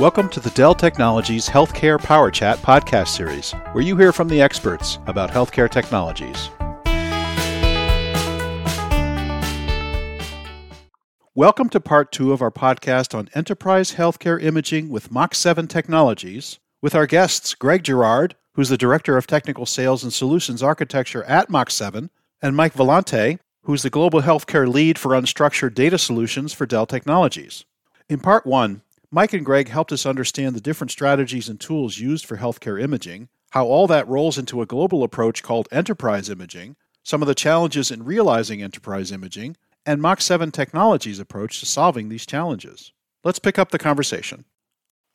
Welcome to the Dell Technologies Healthcare Power Chat podcast series, where you hear from the experts about healthcare technologies. Welcome to part two of our podcast on enterprise healthcare imaging with Mach 7 Technologies, with our guests Greg Girard, who's the Director of Technical Sales and Solutions Architecture at Mach 7, and Mike Vellante, who's the Global Healthcare Lead for Unstructured Data Solutions for Dell Technologies. In part one, Mike and Greg helped us understand the different strategies and tools used for healthcare imaging, how all that rolls into a global approach called enterprise imaging, some of the challenges in realizing enterprise imaging, and Mach 7 Technologies' approach to solving these challenges. Let's pick up the conversation.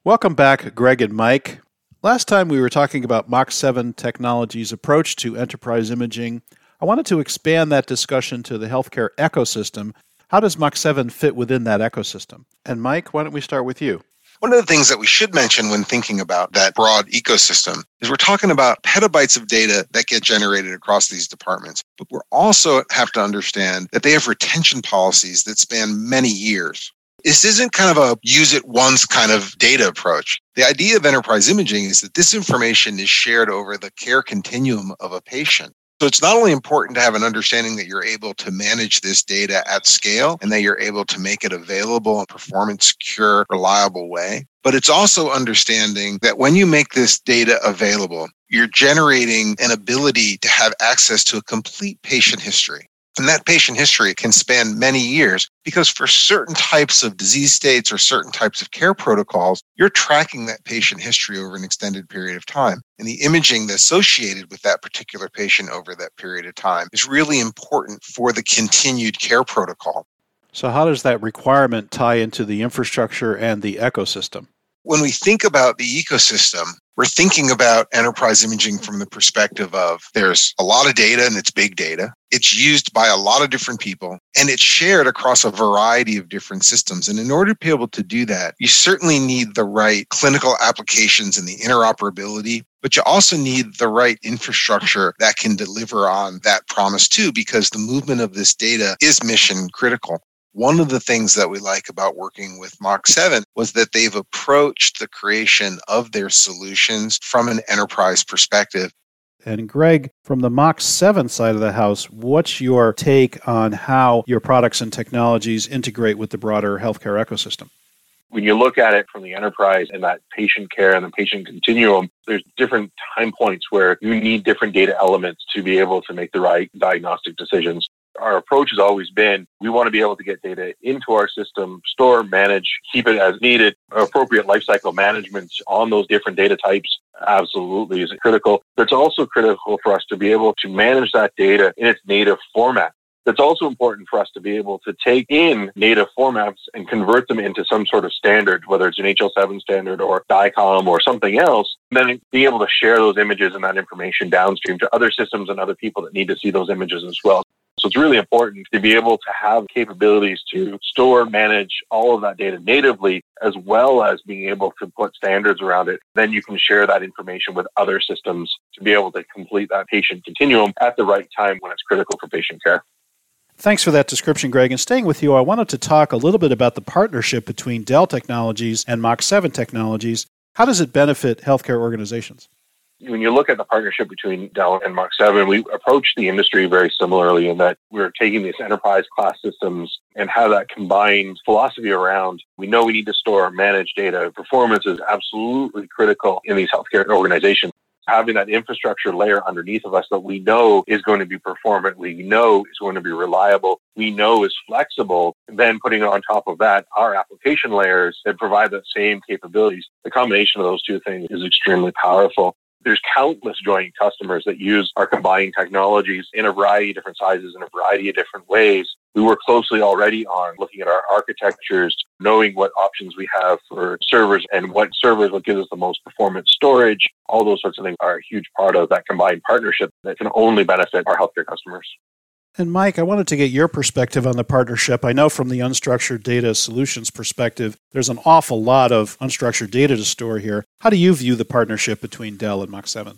Welcome back, Greg and Mike. Last time we were talking about Mach 7 Technologies' approach to enterprise imaging. I wanted to expand that discussion to the healthcare ecosystem how does Mach 7 fit within that ecosystem? And Mike, why don't we start with you? One of the things that we should mention when thinking about that broad ecosystem is we're talking about petabytes of data that get generated across these departments. But we also have to understand that they have retention policies that span many years. This isn't kind of a use it once kind of data approach. The idea of enterprise imaging is that this information is shared over the care continuum of a patient. So it's not only important to have an understanding that you're able to manage this data at scale and that you're able to make it available in a performance secure, reliable way, but it's also understanding that when you make this data available, you're generating an ability to have access to a complete patient history. And that patient history can span many years because for certain types of disease states or certain types of care protocols, you're tracking that patient history over an extended period of time. And the imaging that's associated with that particular patient over that period of time is really important for the continued care protocol. So, how does that requirement tie into the infrastructure and the ecosystem? When we think about the ecosystem, we're thinking about enterprise imaging from the perspective of there's a lot of data and it's big data. It's used by a lot of different people and it's shared across a variety of different systems. And in order to be able to do that, you certainly need the right clinical applications and the interoperability, but you also need the right infrastructure that can deliver on that promise too, because the movement of this data is mission critical. One of the things that we like about working with Mach 7 was that they've approached the creation of their solutions from an enterprise perspective. And Greg, from the Mach 7 side of the house, what's your take on how your products and technologies integrate with the broader healthcare ecosystem? When you look at it from the enterprise and that patient care and the patient continuum, there's different time points where you need different data elements to be able to make the right diagnostic decisions our approach has always been we want to be able to get data into our system, store, manage, keep it as needed. Appropriate lifecycle management on those different data types absolutely is critical. But it's also critical for us to be able to manage that data in its native format. It's also important for us to be able to take in native formats and convert them into some sort of standard, whether it's an HL7 standard or DICOM or something else, then be able to share those images and that information downstream to other systems and other people that need to see those images as well. So it's really important to be able to have capabilities to store, manage all of that data natively, as well as being able to put standards around it. Then you can share that information with other systems to be able to complete that patient continuum at the right time when it's critical for patient care. Thanks for that description, Greg. And staying with you, I wanted to talk a little bit about the partnership between Dell Technologies and Mach 7 Technologies. How does it benefit healthcare organizations? When you look at the partnership between Dell and Mach 7, we approach the industry very similarly in that we're taking these enterprise class systems and have that combined philosophy around we know we need to store, manage data. Performance is absolutely critical in these healthcare organizations. Having that infrastructure layer underneath of us that we know is going to be performant, we know is going to be reliable, we know is flexible, then putting on top of that our application layers that provide the same capabilities. The combination of those two things is extremely powerful. There's countless joint customers that use our combined technologies in a variety of different sizes in a variety of different ways. We work closely already on looking at our architectures, knowing what options we have for servers and what servers will give us the most performance storage. All those sorts of things are a huge part of that combined partnership that can only benefit our healthcare customers. And Mike, I wanted to get your perspective on the partnership. I know from the unstructured data solutions perspective, there's an awful lot of unstructured data to store here. How do you view the partnership between Dell and Mach 7?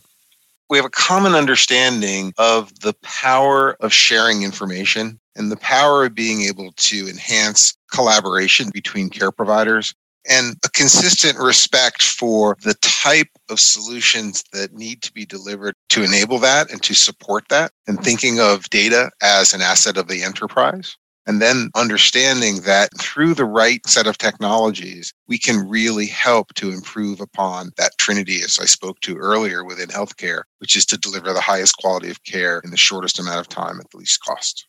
We have a common understanding of the power of sharing information and the power of being able to enhance collaboration between care providers. And a consistent respect for the type of solutions that need to be delivered to enable that and to support that, and thinking of data as an asset of the enterprise. And then understanding that through the right set of technologies, we can really help to improve upon that trinity, as I spoke to earlier within healthcare, which is to deliver the highest quality of care in the shortest amount of time at the least cost.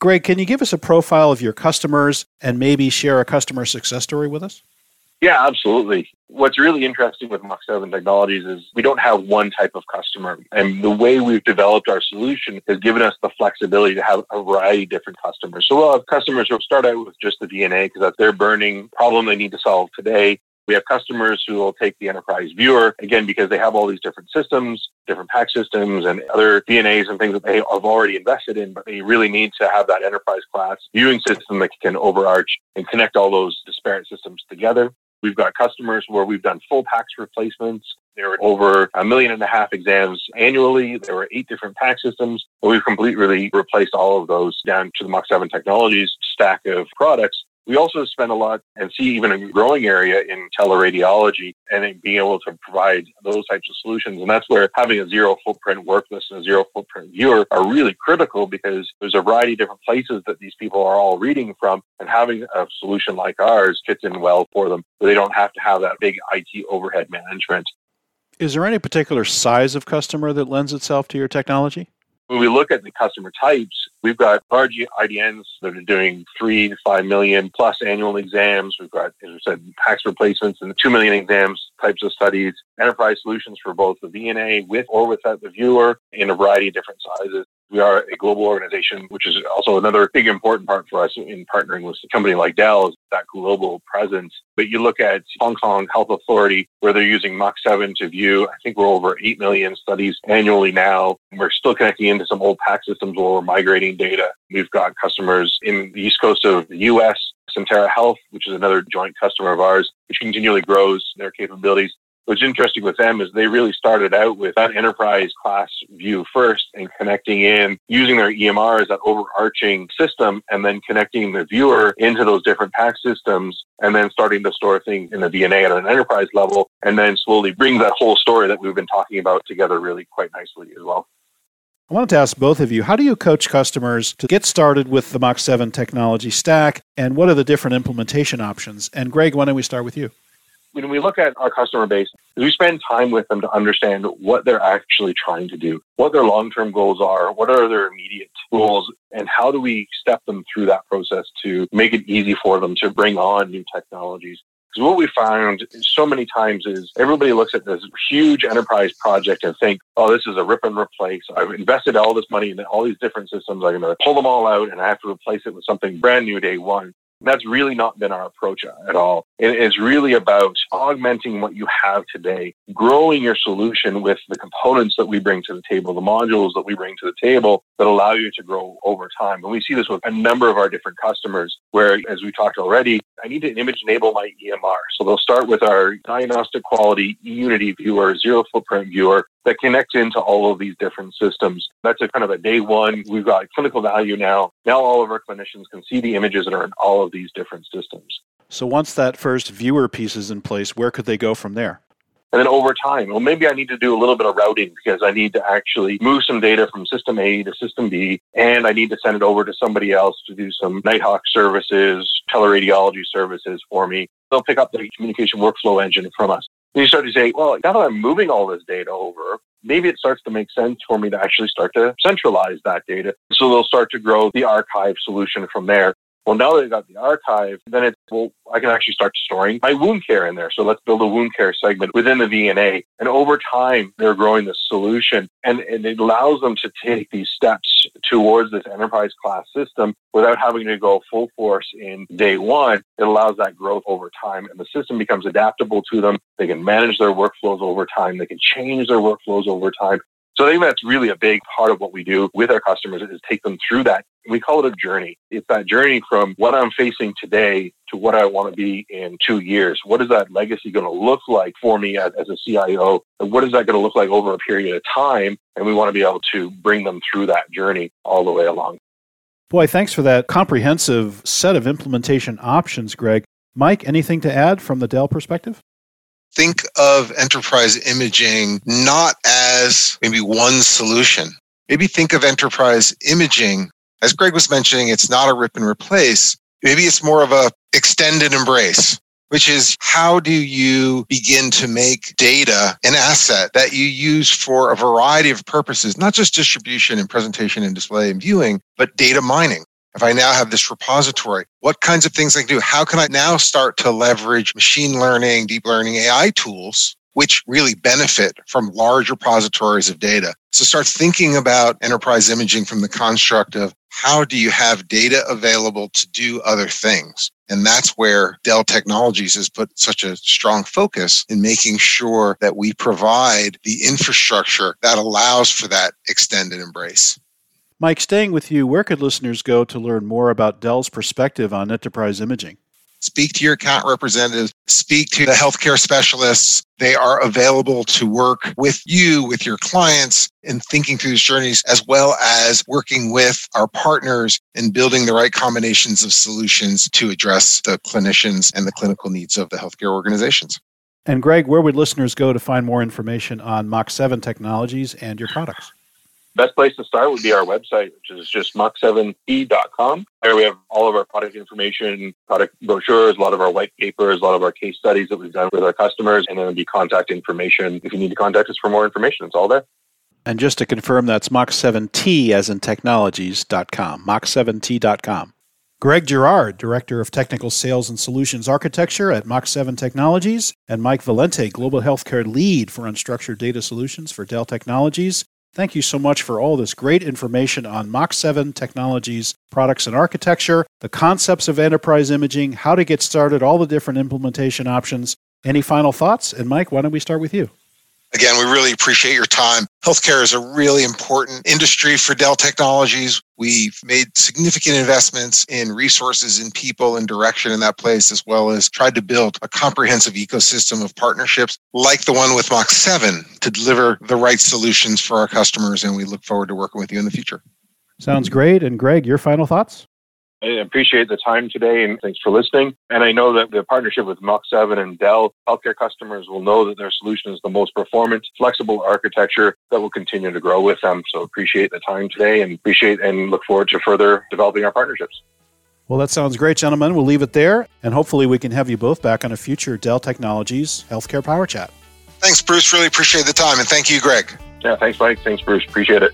Greg, can you give us a profile of your customers and maybe share a customer success story with us? Yeah, absolutely. What's really interesting with Mach 7 Technologies is we don't have one type of customer. And the way we've developed our solution has given us the flexibility to have a variety of different customers. So we'll have customers who start out with just the VNA because that's their burning problem they need to solve today. We have customers who will take the enterprise viewer, again, because they have all these different systems, different PACS systems and other VNAs and things that they have already invested in, but they really need to have that enterprise class viewing system that can overarch and connect all those disparate systems together. We've got customers where we've done full PACS replacements. There were over a million and a half exams annually. There were eight different PACS systems. But we've completely replaced all of those down to the Mach 7 Technologies stack of products we also spend a lot and see even a growing area in teleradiology and being able to provide those types of solutions. And that's where having a zero footprint worklist and a zero footprint viewer are really critical because there's a variety of different places that these people are all reading from and having a solution like ours fits in well for them. So they don't have to have that big IT overhead management. Is there any particular size of customer that lends itself to your technology? When we look at the customer types, we've got large IDNs that are doing three to five million plus annual exams. We've got, as I said, PACS replacements and two million exams types of studies, enterprise solutions for both the VNA with or without the viewer in a variety of different sizes. We are a global organization, which is also another big important part for us in partnering with a company like Dell is that global presence. But you look at Hong Kong Health Authority, where they're using Mach 7 to view, I think we're over 8 million studies annually now. We're still connecting into some old PAC systems where we're migrating data. We've got customers in the east coast of the US, Sentara Health, which is another joint customer of ours, which continually grows their capabilities. What's interesting with them is they really started out with that enterprise class view first and connecting in using their EMR as that overarching system and then connecting the viewer into those different PACS systems and then starting to store things in the VNA at an enterprise level and then slowly bring that whole story that we've been talking about together really quite nicely as well. I wanted to ask both of you how do you coach customers to get started with the Mach 7 technology stack and what are the different implementation options? And Greg, why don't we start with you? When we look at our customer base, we spend time with them to understand what they're actually trying to do, what their long term goals are, what are their immediate goals, and how do we step them through that process to make it easy for them to bring on new technologies. Because what we found so many times is everybody looks at this huge enterprise project and think, oh, this is a rip and replace. I've invested all this money in all these different systems. I'm going to pull them all out and I have to replace it with something brand new day one. That's really not been our approach at all. It is really about augmenting what you have today, growing your solution with the components that we bring to the table, the modules that we bring to the table that allow you to grow over time. And we see this with a number of our different customers where, as we talked already, I need to image enable my EMR. So they'll start with our diagnostic quality eUnity viewer, zero footprint viewer that connects into all of these different systems. That's a kind of a day one. We've got clinical value now. Now all of our clinicians can see the images that are in all of these different systems. So once that first viewer piece is in place, where could they go from there? And then over time, well, maybe I need to do a little bit of routing because I need to actually move some data from system A to system B, and I need to send it over to somebody else to do some Nighthawk services, teleradiology services for me. They'll pick up the communication workflow engine from us. And you start to say, well, now that I'm moving all this data over, maybe it starts to make sense for me to actually start to centralize that data. So they'll start to grow the archive solution from there. Well, now they've got the archive, then it's, well, I can actually start storing my wound care in there. So let's build a wound care segment within the VNA. And over time, they're growing the solution and, and it allows them to take these steps towards this enterprise class system without having to go full force in day one. It allows that growth over time and the system becomes adaptable to them. They can manage their workflows over time. They can change their workflows over time. So I think that's really a big part of what we do with our customers is take them through that. We call it a journey. It's that journey from what I'm facing today to what I want to be in two years. What is that legacy going to look like for me as, as a CIO? And what is that going to look like over a period of time? And we want to be able to bring them through that journey all the way along. Boy, thanks for that comprehensive set of implementation options, Greg. Mike, anything to add from the Dell perspective? Think of enterprise imaging not as maybe one solution. Maybe think of enterprise imaging, as Greg was mentioning, it's not a rip and replace. Maybe it's more of a extended embrace which is how do you begin to make data an asset that you use for a variety of purposes, not just distribution and presentation and display and viewing, but data mining. If I now have this repository, what kinds of things I can do? How can I now start to leverage machine learning, deep learning, AI tools, which really benefit from large repositories of data? So start thinking about enterprise imaging from the construct of how do you have data available to do other things? And that's where Dell Technologies has put such a strong focus in making sure that we provide the infrastructure that allows for that extended embrace. Mike, staying with you, where could listeners go to learn more about Dell's perspective on enterprise imaging? Speak to your account representatives, speak to the healthcare specialists. They are available to work with you, with your clients in thinking through these journeys, as well as working with our partners in building the right combinations of solutions to address the clinicians and the clinical needs of the healthcare organizations. And Greg, where would listeners go to find more information on Mach 7 technologies and your products? Best place to start would be our website, which is just mach7t.com. There we have all of our product information, product brochures, a lot of our white papers, a lot of our case studies that we've done with our customers, and then be contact information if you need to contact us for more information. It's all there. And just to confirm, that's Mach7t as in technologies.com, mach7t.com. Greg Girard, Director of Technical Sales and Solutions Architecture at Mach 7 Technologies, and Mike Valente, Global Healthcare Lead for Unstructured Data Solutions for Dell Technologies. Thank you so much for all this great information on Mach 7 technologies, products, and architecture, the concepts of enterprise imaging, how to get started, all the different implementation options. Any final thoughts? And Mike, why don't we start with you? Again, we really appreciate your time. Healthcare is a really important industry for Dell Technologies. We've made significant investments in resources and people and direction in that place, as well as tried to build a comprehensive ecosystem of partnerships like the one with Mach 7 to deliver the right solutions for our customers. And we look forward to working with you in the future. Sounds great. And Greg, your final thoughts? I appreciate the time today and thanks for listening. And I know that the partnership with Mach 7 and Dell healthcare customers will know that their solution is the most performant, flexible architecture that will continue to grow with them. So appreciate the time today and appreciate and look forward to further developing our partnerships. Well, that sounds great, gentlemen. We'll leave it there. And hopefully we can have you both back on a future Dell Technologies Healthcare Power Chat. Thanks, Bruce. Really appreciate the time. And thank you, Greg. Yeah, thanks, Mike. Thanks, Bruce. Appreciate it.